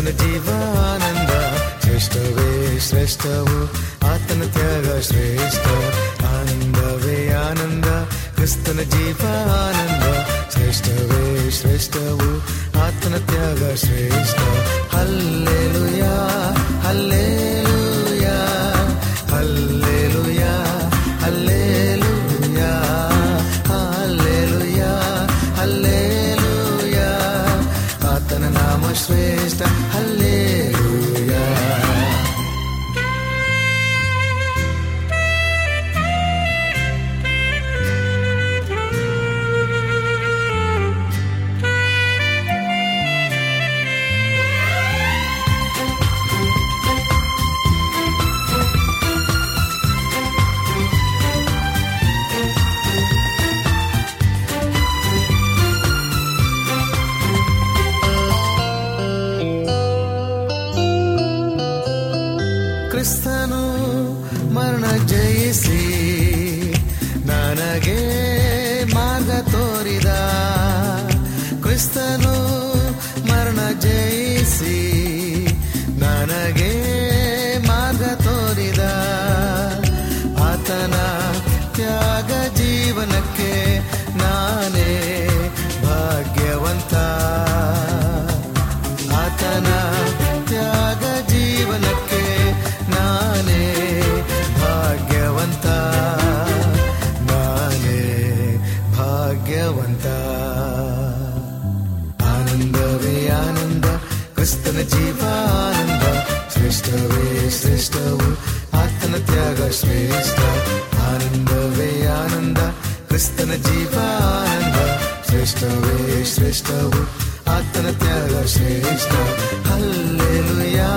ಕ್ರಿಸ್ತನ ಜೀವಾನಂದ ಶ್ರೇಷ್ಠವೇ ಶ್ರೇಷ್ಠವು ಆತನ ತ್ಯಾಗ ಶ್ರೇಷ್ಠ ಆನಂದವೇ ಆನಂದ ಕ್ರಿಸ್ತನ ಜೀವಾನಂದ ಶ್ರೇಷ್ಠವೇ ಶ್ರೇಷ್ಠವು ಆತನ ತ್ಯಾಗ ಶ್ರೇಷ್ಠ ಕ್ರಿಸ್ತನ ಜೀವಾನಂದ ಶ್ರೇಷ್ಠವೇ ಶ್ರೇಷ್ಠವು ಆತನ ತ್ಯಾಗ ಶ್ರೇಷ್ಠ ಆನಂದವೇ ಆನಂದ ಕ್ರಿಸ್ತನ ಜೀವಾನಂದ ಶ್ರೇಷ್ಠವೇ ಶ್ರೇಷ್ಠವು ಆತನ ತ್ಯಾಗ ಶ್ರೇಷ್ಠ ಹಲ್ಲೆಲುಯಾ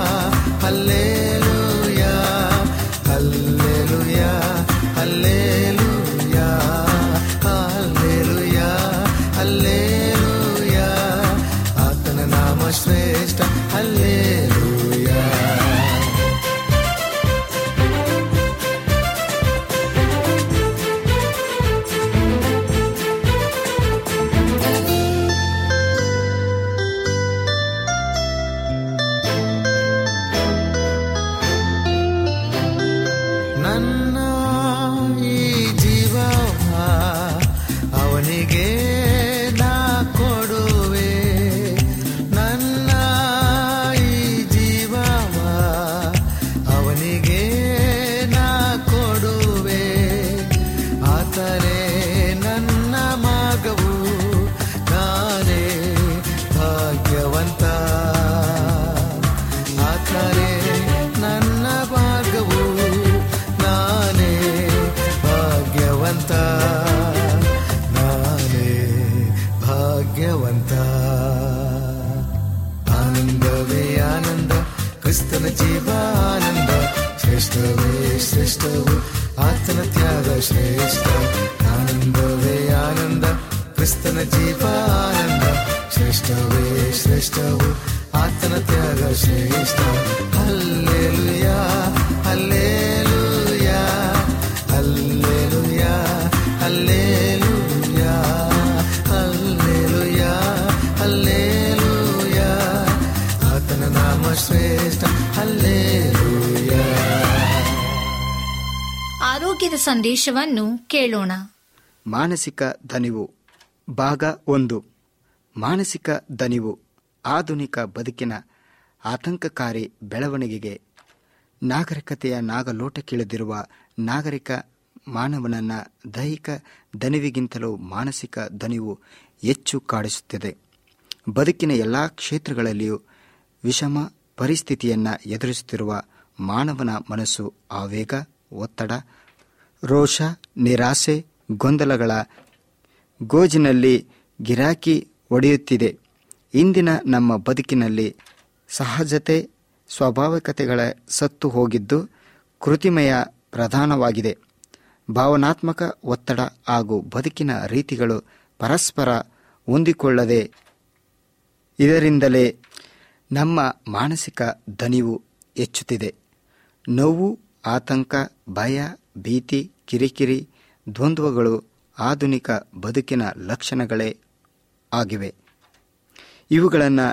ನನ್ನ ತ್ಯಾಗ ಶ್ರೇಷ್ಠ ಆನಂದವೇ ಆನಂದ ಕ್ರಿಸ್ತನ ಜೀವಾನಂದ ಶ್ರೇಷ್ಠವೇ ಶ್ರೇಷ್ಠವು ಆತನ ತ್ಯಾಗ ಶ್ರೇಷ್ಠ ಹಲ್ಲೆಲುಯಾ ಆರೋಗ್ಯದ ಸಂದೇಶವನ್ನು ಕೇಳೋಣ. ಮಾನಸಿಕ ದನಿವು, ಭಾಗ ಒಂದು. ಮಾನಸಿಕ ದನಿವು, ಆಧುನಿಕ ಬದುಕಿನ ಆತಂಕಕಾರಿ ಬೆಳವಣಿಗೆಗೆ ನಾಗರಿಕತೆಯ ನಾಗಲೋಟಕ್ಕಿಳಿದಿರುವ ನಾಗರಿಕ ಮಾನವನನ್ನ ದೈಹಿಕ ದನಿವಿಗಿಂತಲೂ ಮಾನಸಿಕ ದನಿವು ಹೆಚ್ಚು ಕಾಡಿಸುತ್ತಿದೆ. ಬದುಕಿನ ಎಲ್ಲ ಕ್ಷೇತ್ರಗಳಲ್ಲಿಯೂ ವಿಷಮ ಪರಿಸ್ಥಿತಿಯನ್ನು ಎದುರಿಸುತ್ತಿರುವ ಮಾನವನ ಮನಸ್ಸು ಆವೇಗ, ಒತ್ತಡ ರೋಷ, ನಿರಾಸೆ, ಗೊಂದಲಗಳ ಗೋಜಿನಲ್ಲಿ ಗಿರಾಕಿ ಒಡೆಯುತ್ತಿದೆ. ಇಂದಿನ ನಮ್ಮ ಬದುಕಿನಲ್ಲಿ ಸಹಜತೆ, ಸ್ವಾಭಾವಿಕತೆಗಳ ಸತ್ತು ಹೋಗಿದ್ದು ಕೃತಿಮಯ ಪ್ರಧಾನವಾಗಿದೆ. ಭಾವನಾತ್ಮಕ ಒತ್ತಡ ಹಾಗೂ ಬದುಕಿನ ರೀತಿಗಳು ಪರಸ್ಪರ ಹೊಂದಿಕೊಳ್ಳದೆ ಇದರಿಂದಲೇ ನಮ್ಮ ಮಾನಸಿಕ ದನಿವು ಹೆಚ್ಚುತ್ತಿದೆ. ನೋವು, ಆತಂಕ, ಭಯ, ಭೀತಿ ಕಿರಿಕಿರಿ, ದ್ವಂದ್ವಗಳು ಆಧುನಿಕ ಬದುಕಿನ ಲಕ್ಷಣಗಳೇ ಆಗಿವೆ. ಇವುಗಳನ್ನು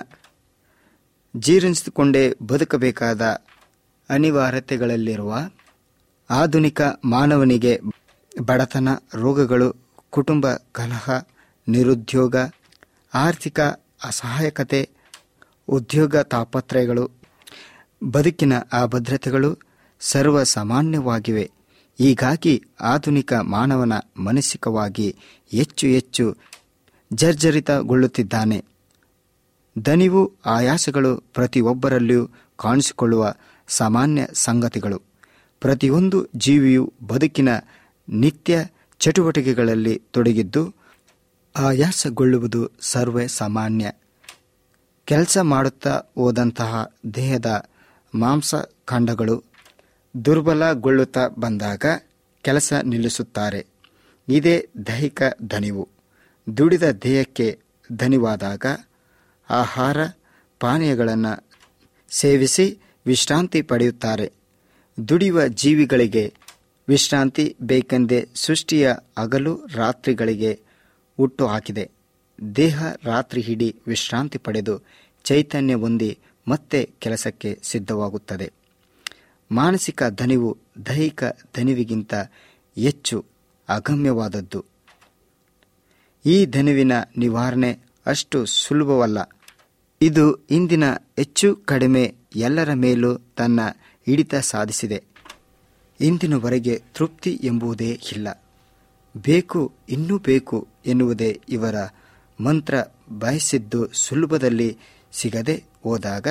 ಜೀರ್ಣಿಸಿಕೊಂಡೇ ಬದುಕಬೇಕಾದ ಅನಿವಾರ್ಯತೆಗಳಲ್ಲಿರುವ ಆಧುನಿಕ ಮಾನವನಿಗೆ ಬಡತನ, ರೋಗಗಳು, ಕುಟುಂಬ ಕಲಹ, ನಿರುದ್ಯೋಗ, ಆರ್ಥಿಕ ಅಸಹಾಯಕತೆ, ಉದ್ಯೋಗ ತಾಪತ್ರಯಗಳು, ಬದುಕಿನ ಅಭದ್ರತೆಗಳು ಸರ್ವ ಸಾಮಾನ್ಯವಾಗಿವೆ ಹೀಗಾಗಿ ಆಧುನಿಕ ಮಾನವನ ಮಾನಸಿಕವಾಗಿ ಹೆಚ್ಚು ಹೆಚ್ಚು ಜರ್ಜರಿತಗೊಳ್ಳುತ್ತಿದ್ದಾನೆ. ದನಿವು ಆಯಾಸಗಳು ಪ್ರತಿಯೊಬ್ಬರಲ್ಲಿಯೂ ಕಾಣಿಸಿಕೊಳ್ಳುವ ಸಾಮಾನ್ಯ ಸಂಗತಿಗಳು. ಪ್ರತಿಯೊಂದು ಜೀವಿಯು ಬದುಕಿನ ನಿತ್ಯ ಚಟುವಟಿಕೆಗಳಲ್ಲಿ ತೊಡಗಿದ್ದು, ಆಯಾಸಗೊಳ್ಳುವುದು ಸರ್ವೇ ಸಾಮಾನ್ಯ. ಕೆಲಸ ಮಾಡುತ್ತಾ ಹೋದಂತಹ ದೇಹದ ಮಾಂಸಖಂಡಗಳು ದುರ್ಬಲಗೊಳ್ಳುತ್ತಾ ಬಂದಾಗ ಕೆಲಸ ನಿಲ್ಲಿಸುತ್ತಾರೆ. ಇದೇ ದೈಹಿಕ ಧನಿವು ದುಡಿದ ದೇಹಕ್ಕೆ ಧನಿವಾದಾಗ ಆಹಾರ, ಪಾನೀಯಗಳನ್ನು ಸೇವಿಸಿ ವಿಶ್ರಾಂತಿ ಪಡೆಯುತ್ತಾರೆ. ದುಡಿಯುವ ಜೀವಿಗಳಿಗೆ ವಿಶ್ರಾಂತಿ ಬೇಕೆಂದೇ ಸೃಷ್ಟಿಯ ಹಗಲು ರಾತ್ರಿಗಳಿಗೆ ಹುಟ್ಟು ಹಾಕಿದೆ. ದೇಹ ರಾತ್ರಿ ಹಿಡಿ ವಿಶ್ರಾಂತಿ ಪಡೆದು ಚೈತನ್ಯ ಹೊಂದಿ ಮತ್ತೆ ಕೆಲಸಕ್ಕೆ ಸಿದ್ಧವಾಗುತ್ತದೆ. ಮಾನಸಿಕ ಧನಿವು ದೈಹಿಕ ಧನಿವಿಗಿಂತ ಹೆಚ್ಚು ಅಗಮ್ಯವಾದದ್ದು. ಈ ಧನುವಿನ ನಿವಾರಣೆ ಅಷ್ಟು ಸುಲಭವಲ್ಲ. ಇದು ಇಂದಿನ ಹೆಚ್ಚು ಕಡಿಮೆ ಎಲ್ಲರ ಮೇಲೂ ತನ್ನ ಹಿಡಿತ ಸಾಧಿಸಿದೆ. ಇಂದಿನವರೆಗೆ ತೃಪ್ತಿ ಎಂಬುದೇ ಇಲ್ಲ. ಬೇಕು ಇನ್ನೂ ಬೇಕು ಎನ್ನುವುದೇ ಇವರ ಮಂತ್ರ ಬಯಸಿದ್ದು ಸುಲಭದಲ್ಲಿ ಸಿಗದೆ ಹೋದಾಗ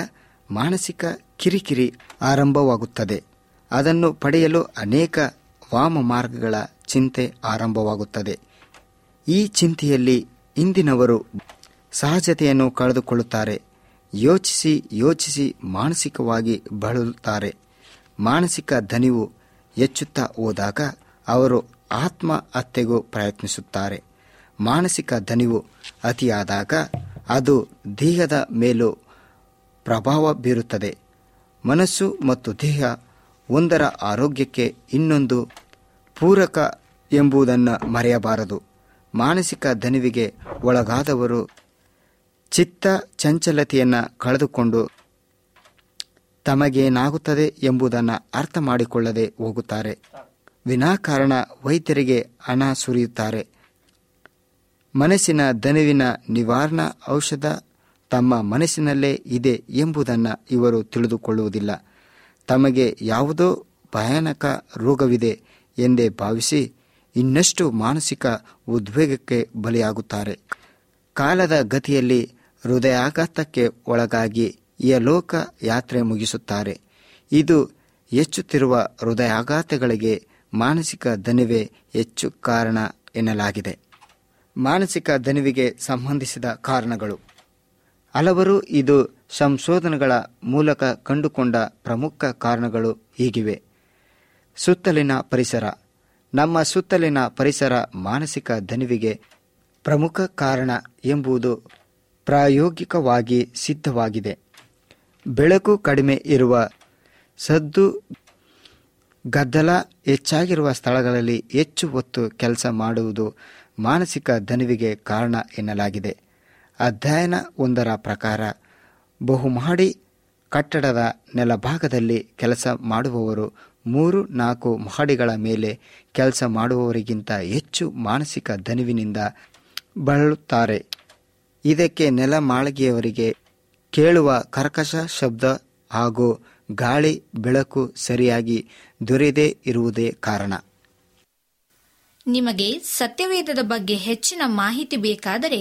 ಮಾನಸಿಕ ಕಿರಿಕಿರಿ ಆರಂಭವಾಗುತ್ತದೆ. ಅದನ್ನು ಪಡೆಯಲು ಅನೇಕ ವಾಮ ಮಾರ್ಗಗಳ ಚಿಂತೆ ಆರಂಭವಾಗುತ್ತದೆ. ಈ ಚಿಂತೆಯಲ್ಲಿ ಇಂದಿನವರು ಸಹಜತೆಯನ್ನು ಕಳೆದುಕೊಳ್ಳುತ್ತಾರೆ. ಯೋಚಿಸಿ ಯೋಚಿಸಿ ಮಾನಸಿಕವಾಗಿ ಬಳಲುತ್ತಾರೆ. ಮಾನಸಿಕ ಧನಿವು ಹೆಚ್ಚುತ್ತಾ ಹೋದಾಗ ಅವರು ಆತ್ಮಹತ್ಯೆಗೂ ಪ್ರಯತ್ನಿಸುತ್ತಾರೆ. ಮಾನಸಿಕ ಧನಿವು ಅತಿಯಾದಾಗ ಅದು ದೇಹದ ಮೇಲೂ ಪ್ರಭಾವ ಬೀರುತ್ತದೆ. ಮನಸ್ಸು ಮತ್ತು ದೇಹ ಒಂದರ ಆರೋಗ್ಯಕ್ಕೆ ಇನ್ನೊಂದು ಪೂರಕ ಎಂಬುದನ್ನು ಮರೆಯಬಾರದು. ಮಾನಸಿಕ ದಣಿವಿಗೆ ಒಳಗಾದವರು ಚಿತ್ತ ಚಂಚಲತೆಯನ್ನು ಕಳೆದುಕೊಂಡು ತಮಗೇನಾಗುತ್ತದೆ ಎಂಬುದನ್ನು ಅರ್ಥ ಮಾಡಿಕೊಳ್ಳದೆ ಹೋಗುತ್ತಾರೆ. ವಿನಾಕಾರಣ ವೈದ್ಯರಿಗೆ ಹಣ ಸುರಿಯುತ್ತಾರೆ. ಮನಸ್ಸಿನ ದಣಿವಿನ ನಿವಾರಣಾ ಔಷಧ ತಮ್ಮ ಮನಸ್ಸಿನಲ್ಲೇ ಇದೆ ಎಂಬುದನ್ನು ಇವರು ತಿಳಿದುಕೊಳ್ಳುವುದಿಲ್ಲ. ತಮಗೆ ಯಾವುದೋ ಭಯಾನಕ ರೋಗವಿದೆ ಎಂದೇ ಭಾವಿಸಿ ಇನ್ನಷ್ಟು ಮಾನಸಿಕ ಉದ್ವೇಗಕ್ಕೆ ಬಲಿಯಾಗುತ್ತಾರೆ. ಕಾಲದ ಗತಿಯಲ್ಲಿ ಹೃದಯಾಘಾತಕ್ಕೆ ಒಳಗಾಗಿ ಈ ಲೋಕ ಯಾತ್ರೆ ಮುಗಿಸುತ್ತಾರೆ. ಇದು ಹೆಚ್ಚುತ್ತಿರುವ ಹೃದಯಾಘಾತಗಳಿಗೆ ಮಾನಸಿಕ ದಣಿವೆ ಹೆಚ್ಚು ಕಾರಣ ಎನ್ನಲಾಗಿದೆ. ಮಾನಸಿಕ ದಣಿವಿಗೆ ಸಂಬಂಧಿಸಿದ ಕಾರಣಗಳು. ಹಲವರು ಇದು ಸಂಶೋಧನೆಗಳ ಮೂಲಕ ಕಂಡುಕೊಂಡ ಪ್ರಮುಖ ಕಾರಣಗಳು ಹೀಗಿವೆ. ಸುತ್ತಲಿನ ಪರಿಸರ. ನಮ್ಮ ಸುತ್ತಲಿನ ಪರಿಸರ ಮಾನಸಿಕ ದಣಿವಿಗೆ ಪ್ರಮುಖ ಕಾರಣ ಎಂಬುದು ಪ್ರಾಯೋಗಿಕವಾಗಿ ಸಿದ್ಧವಾಗಿದೆ. ಬೆಳಕು ಕಡಿಮೆ ಇರುವ, ಸದ್ದು ಗದ್ದಲ ಹೆಚ್ಚಾಗಿರುವ ಸ್ಥಳಗಳಲ್ಲಿ ಹೆಚ್ಚು ಹೊತ್ತು ಕೆಲಸ ಮಾಡುವುದು ಮಾನಸಿಕ ದಣಿವಿಗೆ ಕಾರಣ ಎನ್ನಲಾಗಿದೆ. ಅಧ್ಯಯನ ಒಂದರ ಪ್ರಕಾರ ಬಹುಮಹಡಿ ಕಟ್ಟಡದ ನೆಲಭಾಗದಲ್ಲಿ ಕೆಲಸ ಮಾಡುವವರು ಮೂರು ನಾಲ್ಕು ಮಹಡಿಗಳ ಮೇಲೆ ಕೆಲಸ ಮಾಡುವವರಿಗಿಂತ ಹೆಚ್ಚು ಮಾನಸಿಕ ದನಿವಿನಿಂದ ಬಳಲುತ್ತಾರೆ. ಇದಕ್ಕೆ ನೆಲ ಮಾಳಿಗೆಯವರಿಗೆ ಕೇಳುವ ಕರ್ಕಶ ಶಬ್ದ ಹಾಗೂ ಗಾಳಿ ಬೆಳಕು ಸರಿಯಾಗಿ ದೊರೆಯದೇ ಇರುವುದೇ ಕಾರಣ. ನಿಮಗೆ ಸತ್ಯವೇದದ ಬಗ್ಗೆ ಹೆಚ್ಚಿನ ಮಾಹಿತಿ ಬೇಕಾದರೆ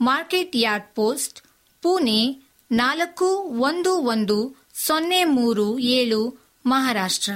Market Yard post Pune ನಾಲ್ಕು ಒಂದು ಒಂದು ಸೊನ್ನೆ ಮೂರು ಏಳು ಮಹಾರಾಷ್ಟ್ರ.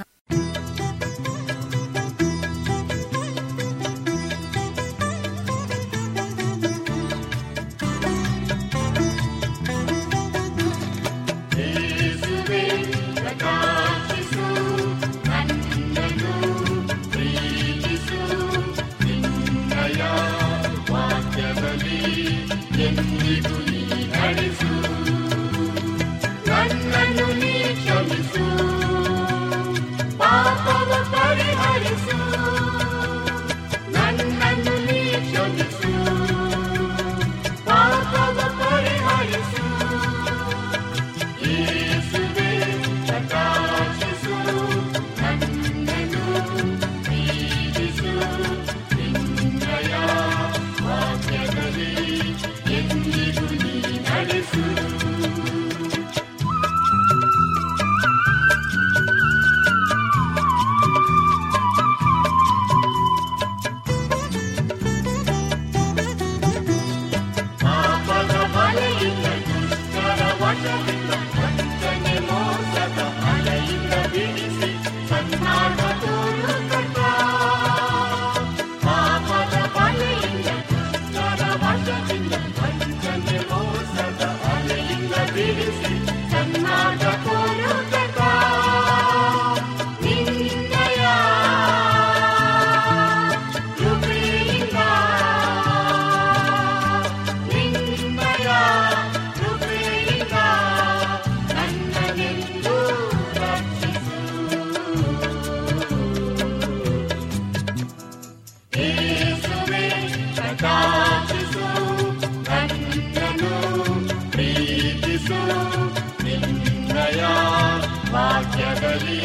ready.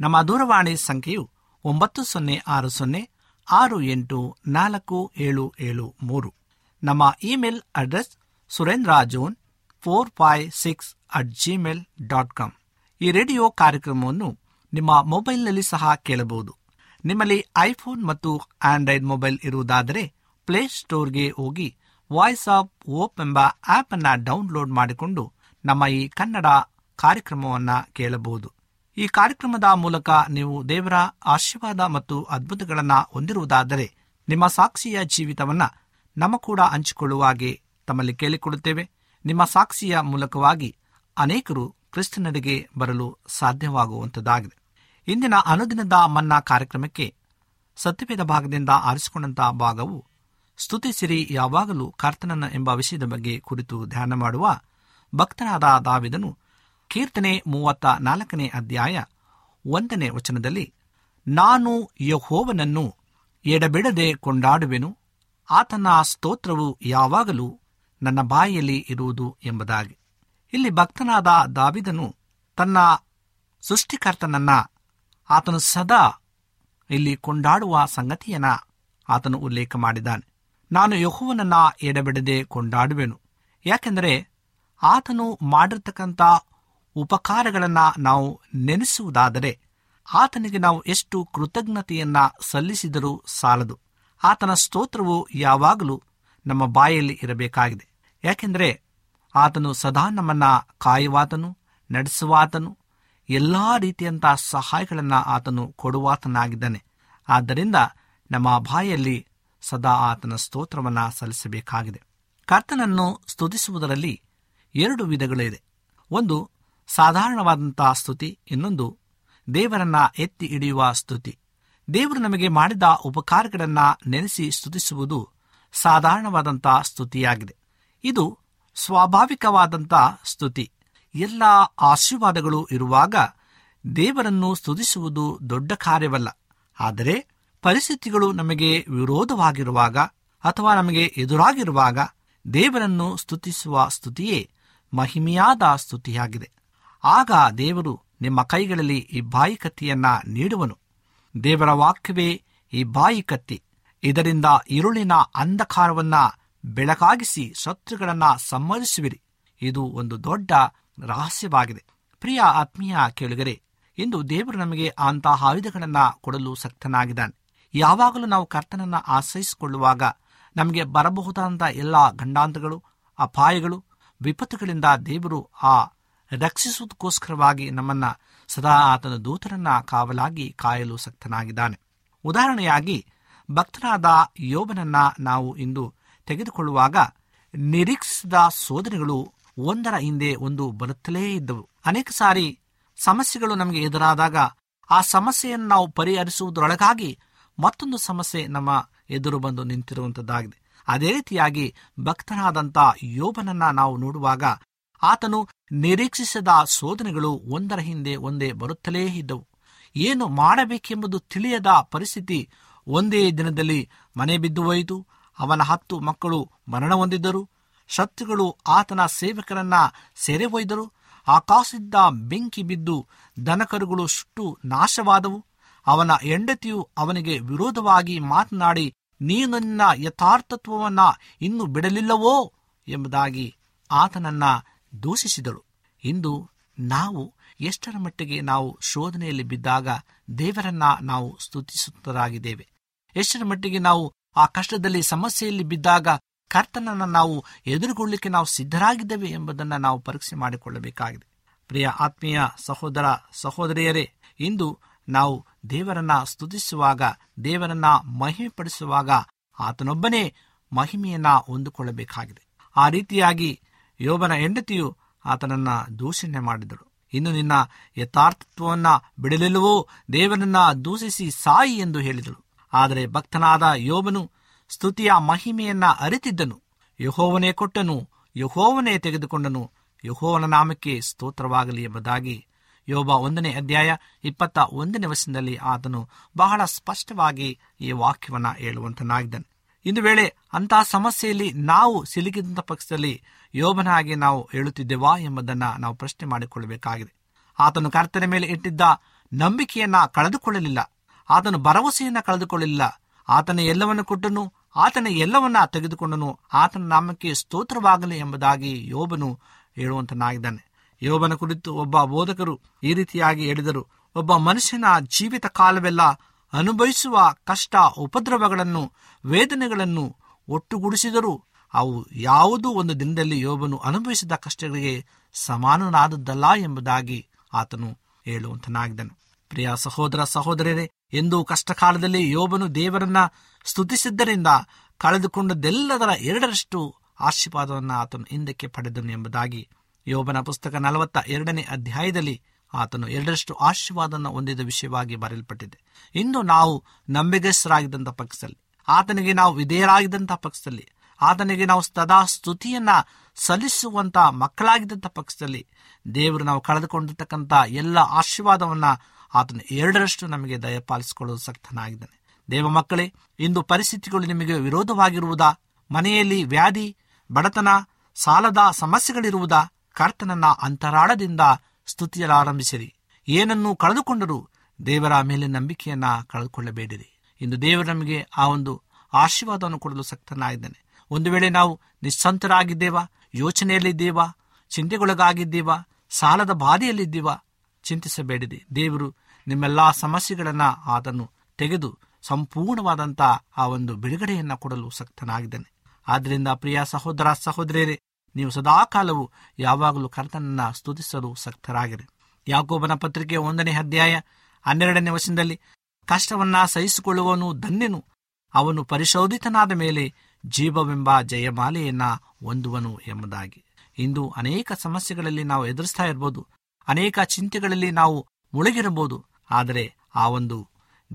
ನಮ್ಮ ದೂರವಾಣಿ ಸಂಖ್ಯೆಯು ಒಂಬತ್ತು ಸೊನ್ನೆ ಆರು ಸೊನ್ನೆ ಆರು ಎಂಟು ನಾಲ್ಕು ಏಳು ಏಳು ಮೂರು. ನಮ್ಮ email address Surendra john four five six at Gmail dot com. ಈ ರೇಡಿಯೋ ಕಾರ್ಯಕ್ರಮವನ್ನು ನಿಮ್ಮ ಮೊಬೈಲ್ನಲ್ಲಿ ಸಹ ಕೇಳಬಹುದು. ನಿಮ್ಮಲ್ಲಿ ಐಫೋನ್ ಮತ್ತು ಆಂಡ್ರಾಯ್ಡ್ ಮೊಬೈಲ್ ಇರುವುದಾದರೆ ಪ್ಲೇಸ್ಟೋರ್ಗೆ ಹೋಗಿ ವಾಯ್ಸ್ ಆಫ್ ಓಪ್ ಎಂಬ ಆಪ್ ಅನ್ನು ಡೌನ್ಲೋಡ್ ಮಾಡಿಕೊಂಡು ನಮ್ಮ ಈ ಕನ್ನಡ ಕಾರ್ಯಕ್ರಮವನ್ನು ಕೇಳಬಹುದು. ಈ ಕಾರ್ಯಕ್ರಮದ ಮೂಲಕ ನೀವು ದೇವರ ಆಶೀರ್ವಾದ ಮತ್ತು ಅದ್ಭುತಗಳನ್ನು ಹೊಂದಿರುವುದಾದರೆ ನಿಮ್ಮ ಸಾಕ್ಷಿಯ ಜೀವಿತವನ್ನ ನಮ್ಮ ಕೂಡ ಹಂಚಿಕೊಳ್ಳುವ ಹಾಗೆ ತಮ್ಮಲ್ಲಿ ಕೇಳಿಕೊಳ್ಳುತ್ತೇವೆ. ನಿಮ್ಮ ಸಾಕ್ಷಿಯ ಮೂಲಕವಾಗಿ ಅನೇಕರು ಕ್ರಿಸ್ತನರಿಗೆ ಬರಲು ಸಾಧ್ಯವಾಗುವಂಥದ್ದಾಗಿದೆ ಇಂದಿನ ಅನುದಿನದ ಮನ್ನಾ ಕಾರ್ಯಕ್ರಮಕ್ಕೆ ಸತ್ಯವೇದ ಭಾಗದಿಂದ ಆರಿಸಿಕೊಂಡಂತಹ ಭಾಗವು ಸ್ತುತಿಸಿರಿ ಯಾವಾಗಲೂ ಕರ್ತನನ್ನ ಎಂಬ ವಿಷಯದ ಬಗ್ಗೆ ಕುರಿತು ಧ್ಯಾನ ಮಾಡುವ ಭಕ್ತನಾದ ದಾವಿದನು ಕೀರ್ತನೆ ಮೂವತ್ತ ನಾಲ್ಕನೇ ಅಧ್ಯಾಯ ಒಂದನೇ ವಚನದಲ್ಲಿ, ನಾನು ಯಹೋವನನ್ನು ಎಡಬಿಡದೆ ಕೊಂಡಾಡುವೆನು. ಆತನ ಸ್ತೋತ್ರವು ಯಾವಾಗಲೂ ನನ್ನ ಬಾಯಿಯಲ್ಲಿ ಇರುವುದು ಎಂಬುದಾಗಿ. ಇಲ್ಲಿ ಭಕ್ತನಾದ ದಾವಿದನು ತನ್ನ ಸೃಷ್ಟಿಕರ್ತನನ್ನ, ಆತನು ಸದಾ ಇಲ್ಲಿ ಕೊಂಡಾಡುವ ಸಂಗತಿಯನ್ನ ಆತನು ಉಲ್ಲೇಖ ಮಾಡಿದ್ದಾನೆ. ನಾನು ಯಹೋವನನ್ನ ಎಡಬಿಡದೆ ಕೊಂಡಾಡುವೆನು. ಯಾಕೆಂದರೆ, ಆತನು ಮಾಡಿರ್ತಕ್ಕಂಥ ಉಪಕಾರಗಳನ್ನ ನಾವು ನೆನೆಸುವುದಾದರೆ ಆತನಿಗೆ ನಾವು ಎಷ್ಟು ಕೃತಜ್ಞತೆಯನ್ನ ಸಲ್ಲಿಸಿದರೂ ಸಾಲದು. ಆತನ ಸ್ತೋತ್ರವು ಯಾವಾಗಲೂ ನಮ್ಮ ಬಾಯಲ್ಲಿ ಇರಬೇಕಾಗಿದೆ. ಯಾಕೆಂದರೆ ಆತನು ಸದಾ ನಮ್ಮನ್ನ ಕಾಯುವಾತನು, ನಡೆಸುವಾತನು, ಎಲ್ಲಾ ರೀತಿಯಂತಹ ಸಹಾಯಗಳನ್ನು ಆತನು ಕೊಡುವಾತನಾಗಿದ್ದಾನೆ. ಆದ್ದರಿಂದ ನಮ್ಮ ಬಾಯಲ್ಲಿ ಸದಾ ಆತನ ಸ್ತೋತ್ರವನ್ನ ಸಲ್ಲಿಸಬೇಕಾಗಿದೆ. ಕರ್ತನನ್ನು ಸ್ತುತಿಸುವುದರಲ್ಲಿ ಎರಡು ವಿಧಗಳಿದೆ. ಒಂದು ಸಾಧಾರಣವಾದಂತಹ ಸ್ತುತಿ ಇನ್ನೊಂದು. ದೇವರನ್ನ ಎತ್ತಿ ಹಿಡಿಯುವ ಸ್ತುತಿ. ದೇವರು ನಮಗೆ ಮಾಡಿದ ಉಪಕಾರಗಳನ್ನ ನೆನೆಸಿ ಸ್ತುತಿಸುವುದು ಸಾಧಾರಣವಾದಂತಹ ಸ್ತುತಿಯಾಗಿದೆ. ಇದು ಸ್ವಾಭಾವಿಕವಾದಂತಹ ಸ್ತುತಿ. ಎಲ್ಲ ಆಶೀರ್ವಾದಗಳು ಇರುವಾಗ ದೇವರನ್ನು ಸ್ತುತಿಸುವುದು ದೊಡ್ಡ ಕಾರ್ಯವಲ್ಲ. ಆದರೆ ಪರಿಸ್ಥಿತಿಗಳು ನಮಗೆ ವಿರೋಧವಾಗಿರುವಾಗ ಅಥವಾ ನಮಗೆ ಎದುರಾಗಿರುವಾಗ ದೇವರನ್ನು ಸ್ತುತಿಸುವ ಸ್ತುತಿಯೇ ಮಹಿಮೆಯಾದ ಸ್ತುತಿಯಾಗಿದೆ. ಆಗ ದೇವರು ನಿಮ್ಮ ಕೈಗಳಲ್ಲಿ ಈ ಬಾಯಿ ಕತ್ತಿಯನ್ನ ನೀಡುವನು. ದೇವರ ವಾಕ್ಯವೇ ಈ ಬಾಯಿ ಕತ್ತಿ. ಇದರಿಂದ ಇರುಳಿನ ಅಂಧಕಾರವನ್ನ ಬೆಳಕಾಗಿಸಿ ಶತ್ರುಗಳನ್ನ ಸಮ್ಮರಿಸುವಿರಿ ಇದು ಒಂದು ದೊಡ್ಡ ರಹಸ್ಯವಾಗಿದೆ. ಪ್ರಿಯ ಆತ್ಮೀಯ ಕೇಳುಗರೆ, ಇಂದು ದೇವರು ನಮಗೆ ಅಂತಹ ಆಯುಧಗಳನ್ನ ಕೊಡಲು ಸಕ್ತನಾಗಿದ್ದಾನೆ. ಯಾವಾಗಲೂ ನಾವು ಕರ್ತನನ್ನ ಆಶ್ರಯಿಸಿಕೊಳ್ಳುವಾಗ ನಮಗೆ ಬರಬಹುದಾದ ಎಲ್ಲ ಗಂಡಾಂತಗಳು ಅಪಾಯಗಳು, ವಿಪತ್ತುಗಳಿಂದ ದೇವರು ಆ ರಕ್ಷಿಸುವುದಕ್ಕೋಸ್ಕರವಾಗಿ ನಮ್ಮನ್ನ ಸದಾ ಆತನ ದೂತರನ್ನ ಕಾವಲಾಗಿ ಕಾಯಲು ಸಕ್ತನಾಗಿದ್ದಾನೆ. ಉದಾಹರಣೆಯಾಗಿ, ಭಕ್ತನಾದ ಯೋಬನನ್ನ ನಾವು ಇಂದು ತೆಗೆದುಕೊಳ್ಳುವಾಗ ನಿರೀಕ್ಷಿಸಿದ ಸೋದನೆಗಳು ಒಂದರ ಹಿಂದೆ ಒಂದು ಬರುತ್ತಲೇ ಇದ್ದವು. ಅನೇಕ ಸಾರಿ ಸಮಸ್ಯೆಗಳು ನಮಗೆ ಎದುರಾದಾಗ ಆ ಸಮಸ್ಯೆಯನ್ನು ನಾವು ಪರಿಹರಿಸುವುದರೊಳಗಾಗಿ ಮತ್ತೊಂದು ಸಮಸ್ಯೆ ನಮ್ಮ ಎದುರು ಬಂದು ನಿಂತಿರುವಂತದ್ದಾಗಿದೆ. ಅದೇ ರೀತಿಯಾಗಿ ಭಕ್ತನಾದಂಥ ಯೋಬನನ್ನ ನಾವು ನೋಡುವಾಗ ಆತನು ನಿರೀಕ್ಷಿಸದ ಶೋಧನೆಗಳು ಒಂದರ ಹಿಂದೆ ಒಂದೇ ಬರುತ್ತಲೇ ಇದ್ದವು. ಏನು ಮಾಡಬೇಕೆಂಬುದು ತಿಳಿಯದ ಪರಿಸ್ಥಿತಿ ಒಂದೇ ದಿನದಲ್ಲಿ ಮನೆ ಬಿದ್ದು ಹೋಯಿತು. ಅವನ ಹತ್ತು ಮಕ್ಕಳು ಮರಣ ಹೊಂದಿದ್ದರು. ಶತ್ರುಗಳು ಆತನ ಸೇವಕರನ್ನ ಸೆರೆ ಒಯ್ದರು. ಆಕಾಶದಿಂದ ಬೆಂಕಿ ಬಿದ್ದು ದನಕರುಗಳು ಸುಟ್ಟು ನಾಶವಾದವು. ಅವನ ಹೆಂಡತಿಯು ಅವನಿಗೆ ವಿರೋಧವಾಗಿ ಮಾತನಾಡಿ, ನೀನು ನನ್ನ ಯಥಾರ್ಥತ್ವವನ್ನ ಇನ್ನು ಬಿಡಲಿಲ್ಲವೋ? ಎಂಬುದಾಗಿ ಆತನನ್ನ ದೂಷಿಸಿದಳು. ಇಂದು ನಾವು ಎಷ್ಟರ ಮಟ್ಟಿಗೆ ನಾವು ಶೋಧನೆಯಲ್ಲಿ ಬಿದ್ದಾಗ ದೇವರನ್ನ ನಾವು ಸ್ತುತಿಸುತ್ತರಾಗಿದ್ದೇವೆ. ಎಷ್ಟರ ಮಟ್ಟಿಗೆ ನಾವು ಆ ಕಷ್ಟದಲ್ಲಿ, ಸಮಸ್ಯೆಯಲ್ಲಿ ಬಿದ್ದಾಗ ಕರ್ತನನ್ನ ನಾವು ಎದುರುಗೊಳ್ಳಲಿಕ್ಕೆ ನಾವು ಸಿದ್ಧರಾಗಿದ್ದೇವೆ ಎಂಬುದನ್ನು ನಾವು ಪರೀಕ್ಷೆ ಮಾಡಿಕೊಳ್ಳಬೇಕಾಗಿದೆ. ಪ್ರಿಯ ಆತ್ಮೀಯ ಸಹೋದರ, ಸಹೋದರಿಯರೇ, ಇಂದು ನಾವು ದೇವರನ್ನ ಸ್ತುತಿಸುವಾಗ, ದೇವರನ್ನ ಮಹಿಮೆಪಡಿಸುವಾಗ ಆತನೊಬ್ಬನೇ ಮಹಿಮೆಯನ್ನ ಹೊಂದಿಕೊಳ್ಳಬೇಕಾಗಿದೆ. ಆ ರೀತಿಯಾಗಿ ಯೋಬನ ಹೆಂಡತಿಯು ಆತನನ್ನ ದೂಷಣೆ ಮಾಡಿದಳು. ಇನ್ನು ನಿನ್ನ ಯಥಾರ್ಥತ್ವವನ್ನ ಬಿಡಲಿಲ್ಲವೋ ದೇವನನ್ನ ದೂಷಿಸಿ ಸಾಯಿ ಎಂದು ಹೇಳಿದಳು. ಆದರೆ ಭಕ್ತನಾದ ಯೋಬನು ಸ್ತುತಿಯ ಮಹಿಮೆಯನ್ನ ಅರಿತಿದ್ದನು. ಯಹೋವನೇ ಕೊಟ್ಟನು, ಯಹೋವನೇ ತೆಗೆದುಕೊಂಡನು, ಯಹೋವನ ನಾಮಕ್ಕೆ ಸ್ತೋತ್ರವಾಗಲಿ ಎಂಬುದಾಗಿ. ಯೋಬ ಒಂದನೇ ಅಧ್ಯಾಯ ಇಪ್ಪತ್ತ ಒಂದನೇ ವರ್ಷದಲ್ಲಿ ಆತನು ಬಹಳ ಸ್ಪಷ್ಟವಾಗಿ ಈ ವಾಕ್ಯವನ್ನ ಹೇಳುವಂತನಾಗಿದ್ದನು. ಇಂದು ವೇಳೆ ಅಂತಹ ಸಮಸ್ಯೆಯಲ್ಲಿ ನಾವು ಸಿಲುಕಿದಂತ ಪಕ್ಷದಲ್ಲಿ ಯೋಬನ ಹಾಗೆ ನಾವು ಹೇಳುತ್ತಿದ್ದೇವಾ ಎಂಬುದನ್ನ ನಾವು ಪ್ರಶ್ನೆ ಮಾಡಿಕೊಳ್ಳಬೇಕಾಗಿದೆ. ಆತನು ಕರ್ತನ ಮೇಲೆ ಇಟ್ಟಿದ್ದ ನಂಬಿಕೆಯನ್ನ ಕಳೆದುಕೊಳ್ಳಲಿಲ್ಲ. ಆತನು ಭರವಸೆಯನ್ನ ಕಳೆದುಕೊಳ್ಳಲಿಲ್ಲ. ಆತನ ಎಲ್ಲವನ್ನು ಕೊಟ್ಟನು, ಆತನ ಎಲ್ಲವನ್ನ ತೆಗೆದುಕೊಂಡನು, ಆತನ ನಾಮಕ್ಕೆ ಸ್ತೋತ್ರವಾಗಲಿ ಎಂಬುದಾಗಿ ಯೋಬನು ಹೇಳುವಂತನಾಗಿದ್ದಾನೆ. ಯೋಬನ ಕುರಿತು ಒಬ್ಬ ಬೋಧಕರು ಈ ರೀತಿಯಾಗಿ ಹೇಳಿದರು, ಒಬ್ಬ ಮನುಷ್ಯನ ಜೀವಿತ ಕಾಲವೆಲ್ಲ ಅನುಭವಿಸುವ ಕಷ್ಟ ಉಪದ್ರವಗಳನ್ನು, ವೇದನೆಗಳನ್ನು ಒಟ್ಟುಗೂಡಿಸಿದರೂ ಅವು ಯಾವುದೂ ಒಂದು ದಿನದಲ್ಲಿ ಯೋಬನು ಅನುಭವಿಸಿದ ಕಷ್ಟಗಳಿಗೆ ಸಮಾನನಾದದ್ದಲ್ಲ ಎಂಬುದಾಗಿ ಆತನು ಹೇಳುವಂತನಾಗಿದ್ದನು. ಪ್ರಿಯ ಸಹೋದರ ಸಹೋದರರೇ, ಎಂದು ಕಷ್ಟಕಾಲದಲ್ಲಿ ಯೋಬನು ದೇವರನ್ನ ಸ್ತುತಿಸಿದ್ದರಿಂದ ಕಳೆದುಕೊಂಡದ್ದೆಲ್ಲದರ ಎರಡರಷ್ಟು ಆಶೀರ್ವಾದವನ್ನು ಆತನು ಹಿಂದಕ್ಕೆ ಪಡೆದನು ಎಂಬುದಾಗಿ ಯೋಬನ ಪುಸ್ತಕ ನಲವತ್ತ ಎರಡನೇ ಅಧ್ಯಾಯದಲ್ಲಿ ಆತನು ಎರಡರಷ್ಟು ಆಶೀರ್ವಾದವನ್ನು ಹೊಂದಿದ ವಿಷಯವಾಗಿ ಬರೆಯಲ್ಪಟ್ಟಿದೆ. ಇಂದು ನಾವು ನಂಬಿಗಸ್ಥರಾಗಿದ್ದಂಥ ಪಕ್ಷದಲ್ಲಿ, ಆತನಿಗೆ ನಾವು ವಿಧೇಯರಾಗಿದ್ದಂಥ ಪಕ್ಷದಲ್ಲಿ, ಆತನಿಗೆ ನಾವು ಸದಾ ಸ್ತುತಿಯನ್ನ ಸಲ್ಲಿಸುವಂತ ಮಕ್ಕಳಾಗಿದ್ದಂಥ ಪಕ್ಷದಲ್ಲಿ ದೇವರು ನಾವು ಕಳೆದುಕೊಂಡಿರ್ತಕ್ಕಂಥ ಎಲ್ಲ ಆಶೀರ್ವಾದವನ್ನ ಆತನು ಎರಡರಷ್ಟು ನಮಗೆ ದಯಪಾಲಿಸಿಕೊಳ್ಳಲು ಸಕ್ತನಾಗಿದ್ದಾನೆ. ದೇವ ಮಕ್ಕಳೇ, ಇಂದು ಪರಿಸ್ಥಿತಿಗಳು ನಿಮಗೆ ವಿರೋಧವಾಗಿರುವುದಾ? ಮನೆಯಲ್ಲಿ ವ್ಯಾಧಿ, ಬಡತನ, ಸಾಲದ ಸಮಸ್ಯೆಗಳಿರುವುದಾ? ಕರ್ತನನ್ನ ಅಂತರಾಳದಿಂದ ಸ್ತುತಿಯಲಾರಂಭಿಸಿರಿ. ಏನನ್ನು ಕಳೆದುಕೊಂಡರೂ ದೇವರ ಮೇಲೆ ನಂಬಿಕೆಯನ್ನ ಕಳೆದುಕೊಳ್ಳಬೇಡಿರಿ. ಇಂದು ದೇವರು ನಮಗೆ ಆ ಒಂದು ಆಶೀರ್ವಾದವನ್ನು ಕೊಡಲು ಸಕ್ತನಾಗಿದ್ದಾನೆ. ಒಂದು ವೇಳೆ ನಾವು ನಿಸ್ಸಂತರಾಗಿದ್ದೇವಾ? ಯೋಚನೆಯಲ್ಲಿದ್ದೇವಾ? ಚಿಂತೆಗೊಳಗಾಗಿದ್ದೇವಾ? ಸಾಲದ ಬಾಧೆಯಲ್ಲಿದ್ದೀವಾ? ಚಿಂತಿಸಬೇಡಿರಿ. ದೇವರು ನಿಮ್ಮೆಲ್ಲಾ ಸಮಸ್ಯೆಗಳನ್ನು ಅದನ್ನು ತೆಗೆದು ಸಂಪೂರ್ಣವಾದಂಥ ಆ ಒಂದು ಬಿಡುಗಡೆಯನ್ನು ಕೊಡಲು ಸಕ್ತನಾಗಿದ್ದಾನೆ. ಆದ್ದರಿಂದ ಪ್ರಿಯ ಸಹೋದರ ಸಹೋದರಿಯರೇ ನೀವು ಸದಾಕಾಲವು ಯಾವಾಗಲೂ ಕರ್ತನನ್ನ ಸ್ತುತಿಸಲು ಸಕ್ತರಾಗಿರಿ. ಯಾಕೋಬನ ಪತ್ರಿಕೆ ಒಂದನೇ ಅಧ್ಯಾಯ ಹನ್ನೆರಡನೇ ವಶದಲ್ಲಿ ಕಷ್ಟವನ್ನ ಸಹಿಸಿಕೊಳ್ಳುವನು ಧನ್ಯನು, ಅವನು ಪರಿಶೋಧಿತನಾದ ಮೇಲೆ ಜೀವವೆಂಬ ಜಯಮಾಲೆಯನ್ನ ಹೊಂದುವನು ಎಂಬುದಾಗಿ. ಇಂದು ಅನೇಕ ಸಮಸ್ಯೆಗಳಲ್ಲಿ ನಾವು ಎದುರಿಸ್ತಾ ಇರ್ಬೋದು, ಅನೇಕ ಚಿಂತೆಗಳಲ್ಲಿ ನಾವು ಮುಳುಗಿರಬಹುದು, ಆದರೆ ಆ ಒಂದು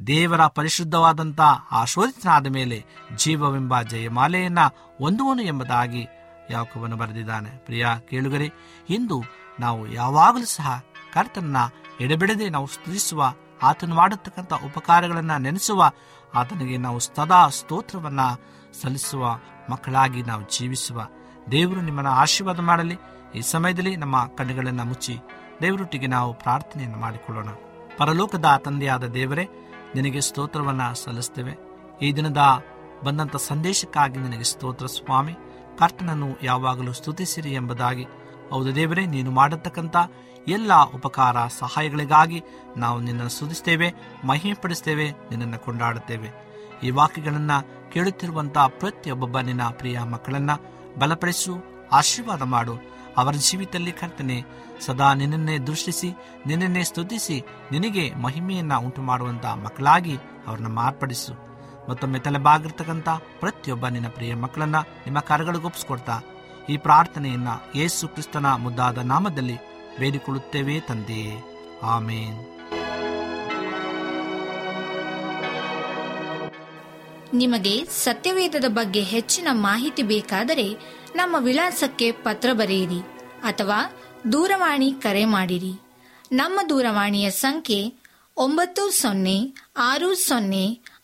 ದೇವರ ಪರಿಶುದ್ಧವಾದಂಥ ಆಶೋಧಿತನಾದ ಶೋಧಿತನಾದ ಮೇಲೆ ಜೀವವೆಂಬ ಜಯಮಾಲೆಯನ್ನ ಹೊಂದುವನು ಎಂಬುದಾಗಿ ಯಾಕೋಬನು ಬರೆದಿದ್ದಾನೆ. ಪ್ರಿಯ ಕೇಳುಗರೆ, ಇಂದು ನಾವು ಯಾವಾಗಲೂ ಸಹ ಕರ್ತನ ಎಡೆಬಿಡದೆ ನಾವು ಸ್ತುತಿಸುವ, ಆತನು ಮಾಡತಕ್ಕಂಥ ಉಪಕಾರಗಳನ್ನು ನೆನೆಸುವ, ಆತನಿಗೆ ನಾವು ಸದಾ ಸ್ತೋತ್ರವನ್ನ ಸಲ್ಲಿಸುವ ಮಕ್ಕಳಾಗಿ ನಾವು ಜೀವಿಸುವ. ದೇವರು ನಿಮ್ಮನ್ನ ಆಶೀರ್ವಾದ ಮಾಡಲಿ. ಈ ಸಮಯದಲ್ಲಿ ನಮ್ಮ ಕಣ್ಣುಗಳನ್ನು ಮುಚ್ಚಿ ದೇವರೊಟ್ಟಿಗೆ ನಾವು ಪ್ರಾರ್ಥನೆಯನ್ನು ಮಾಡಿಕೊಳ್ಳೋಣ. ಪರಲೋಕದ ತಂದೆಯಾದ ದೇವರೇ, ನಿನಗೆ ಸ್ತೋತ್ರವನ್ನ ಸಲ್ಲಿಸ್ತೇವೆ. ಈ ದಿನದ ಬಂದಂತ ಸಂದೇಶಕ್ಕಾಗಿ ನಿನಗೆ ಸ್ತೋತ್ರ ಸ್ವಾಮಿ. ಕರ್ತನನ್ನು ಯಾವಾಗಲೂ ಸ್ತುತಿಸಿರಿ ಎಂಬುದಾಗಿ. ಹೌದು ದೇವರೇ, ನೀನು ಮಾಡತಕ್ಕಂಥ ಎಲ್ಲ ಉಪಕಾರ ಸಹಾಯಗಳಿಗಾಗಿ ನಾವು ನಿನ್ನನ್ನು ಸ್ತುತಿಸ್ತೇವೆ, ಮಹಿಮೆಪಡಿಸ್ತೇವೆ, ನಿನ್ನನ್ನು ಕೊಂಡಾಡುತ್ತೇವೆ. ಈ ವಾಕ್ಯಗಳನ್ನು ಕೇಳುತ್ತಿರುವಂತಹ ಪ್ರತಿಯೊಬ್ಬೊಬ್ಬ ನಿನ್ನ ಪ್ರಿಯ ಮಕ್ಕಳನ್ನ ಬಲಪಡಿಸು, ಆಶೀರ್ವಾದ ಮಾಡು. ಅವರ ಜೀವಿತದಲ್ಲಿ ಕರ್ತನೆ, ಸದಾ ನಿನ್ನನ್ನೇ ದೃಷ್ಟಿಸಿ, ನಿನ್ನನ್ನೇ ಸ್ತುತಿಸಿ, ನಿನಗೆ ಮಹಿಮೆಯನ್ನ ಉಂಟು ಮಾಡುವಂತ ಮಕ್ಕಳಾಗಿ ಅವ್ರನ್ನ ಮಾರ್ಪಡಿಸು. ಮತ್ತೊಮ್ಮೆ ತಲೆಬಾಗಿರ್ತಕ್ಕಂಥ ಪ್ರತಿಯೊಬ್ಬ ನಿನ್ನ ಪ್ರಿಯ ಮಕ್ಕಳನ್ನ ನಿಮ್ಮ ಕರಗಳಿಗೊಪ್ಪಿಸ್ಕೊಡ್ತಾ ಈ ಪ್ರಾರ್ಥನೆಯನ್ನ ಯೇಸು ಕ್ರಿಸ್ತನ ಮುದ್ದಾದ ನಾಮದಲ್ಲಿ ಬೇಡಿಕೊಳ್ಳುತ್ತೇವೆ ತಂದೆಯೇ ಆಮೇನ್. ನಿಮಗೆ ಸತ್ಯವೇದದ ಬಗ್ಗೆ ಹೆಚ್ಚಿನ ಮಾಹಿತಿ ಬೇಕಾದರೆ ನಮ್ಮ ವಿಳಾಸಕ್ಕೆ ಪತ್ರ ಬರೆಯಿರಿ ಅಥವಾ ದೂರವಾಣಿ ಕರೆ ಮಾಡಿರಿ. ನಮ್ಮ ದೂರವಾಣಿಯ ಸಂಖ್ಯೆ ಒಂಬತ್ತು ಸೊನ್ನೆ ಆರು ಸೊನ್ನೆ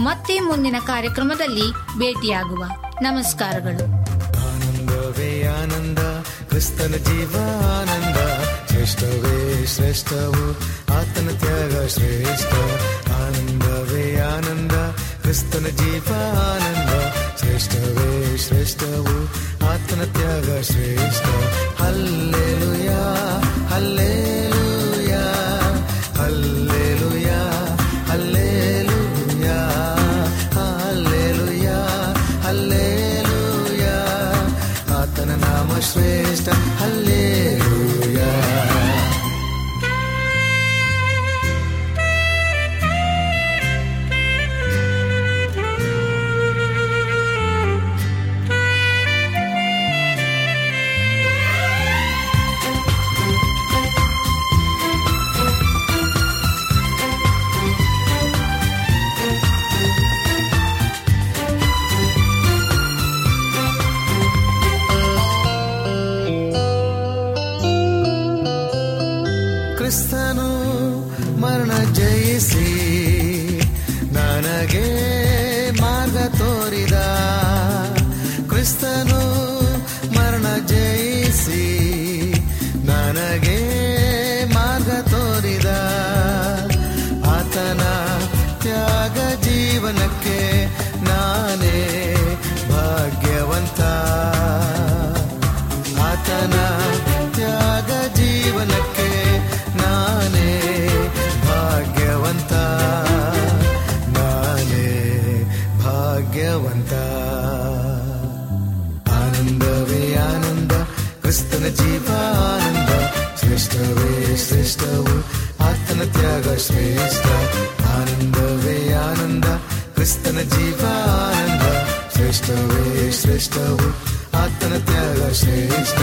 ಮತ್ತೆ ಮುಂದಿನ ಕಾರ್ಯಕ್ರಮದಲ್ಲಿ ಭೇಟಿಯಾಗುವ. ನಮಸ್ಕಾರಗಳು. ಆನಂದವೇ ಆನಂದ, ಕ್ರಿಸ್ತನ ಜೀವ ಆನಂದ ಶ್ರೇಷ್ಠವೇ ಶ್ರೇಷ್ಠವು, ಆತನ ತ್ಯಾಗ ಶ್ರೇಷ್ಠ. ಆನಂದವೇ ಆನಂದ, ಕ್ರಿಸ್ತನ ಜೀವ ಆನಂದ ಶ್ರೇಷ್ಠವೇ ಶ್ರೇಷ್ಠವು, ಆತನ ತ್ಯಾಗ ಶ್ರೇಷ್ಠ. just श्रेष्ठवु आत्मत्याग श्रेष्ठ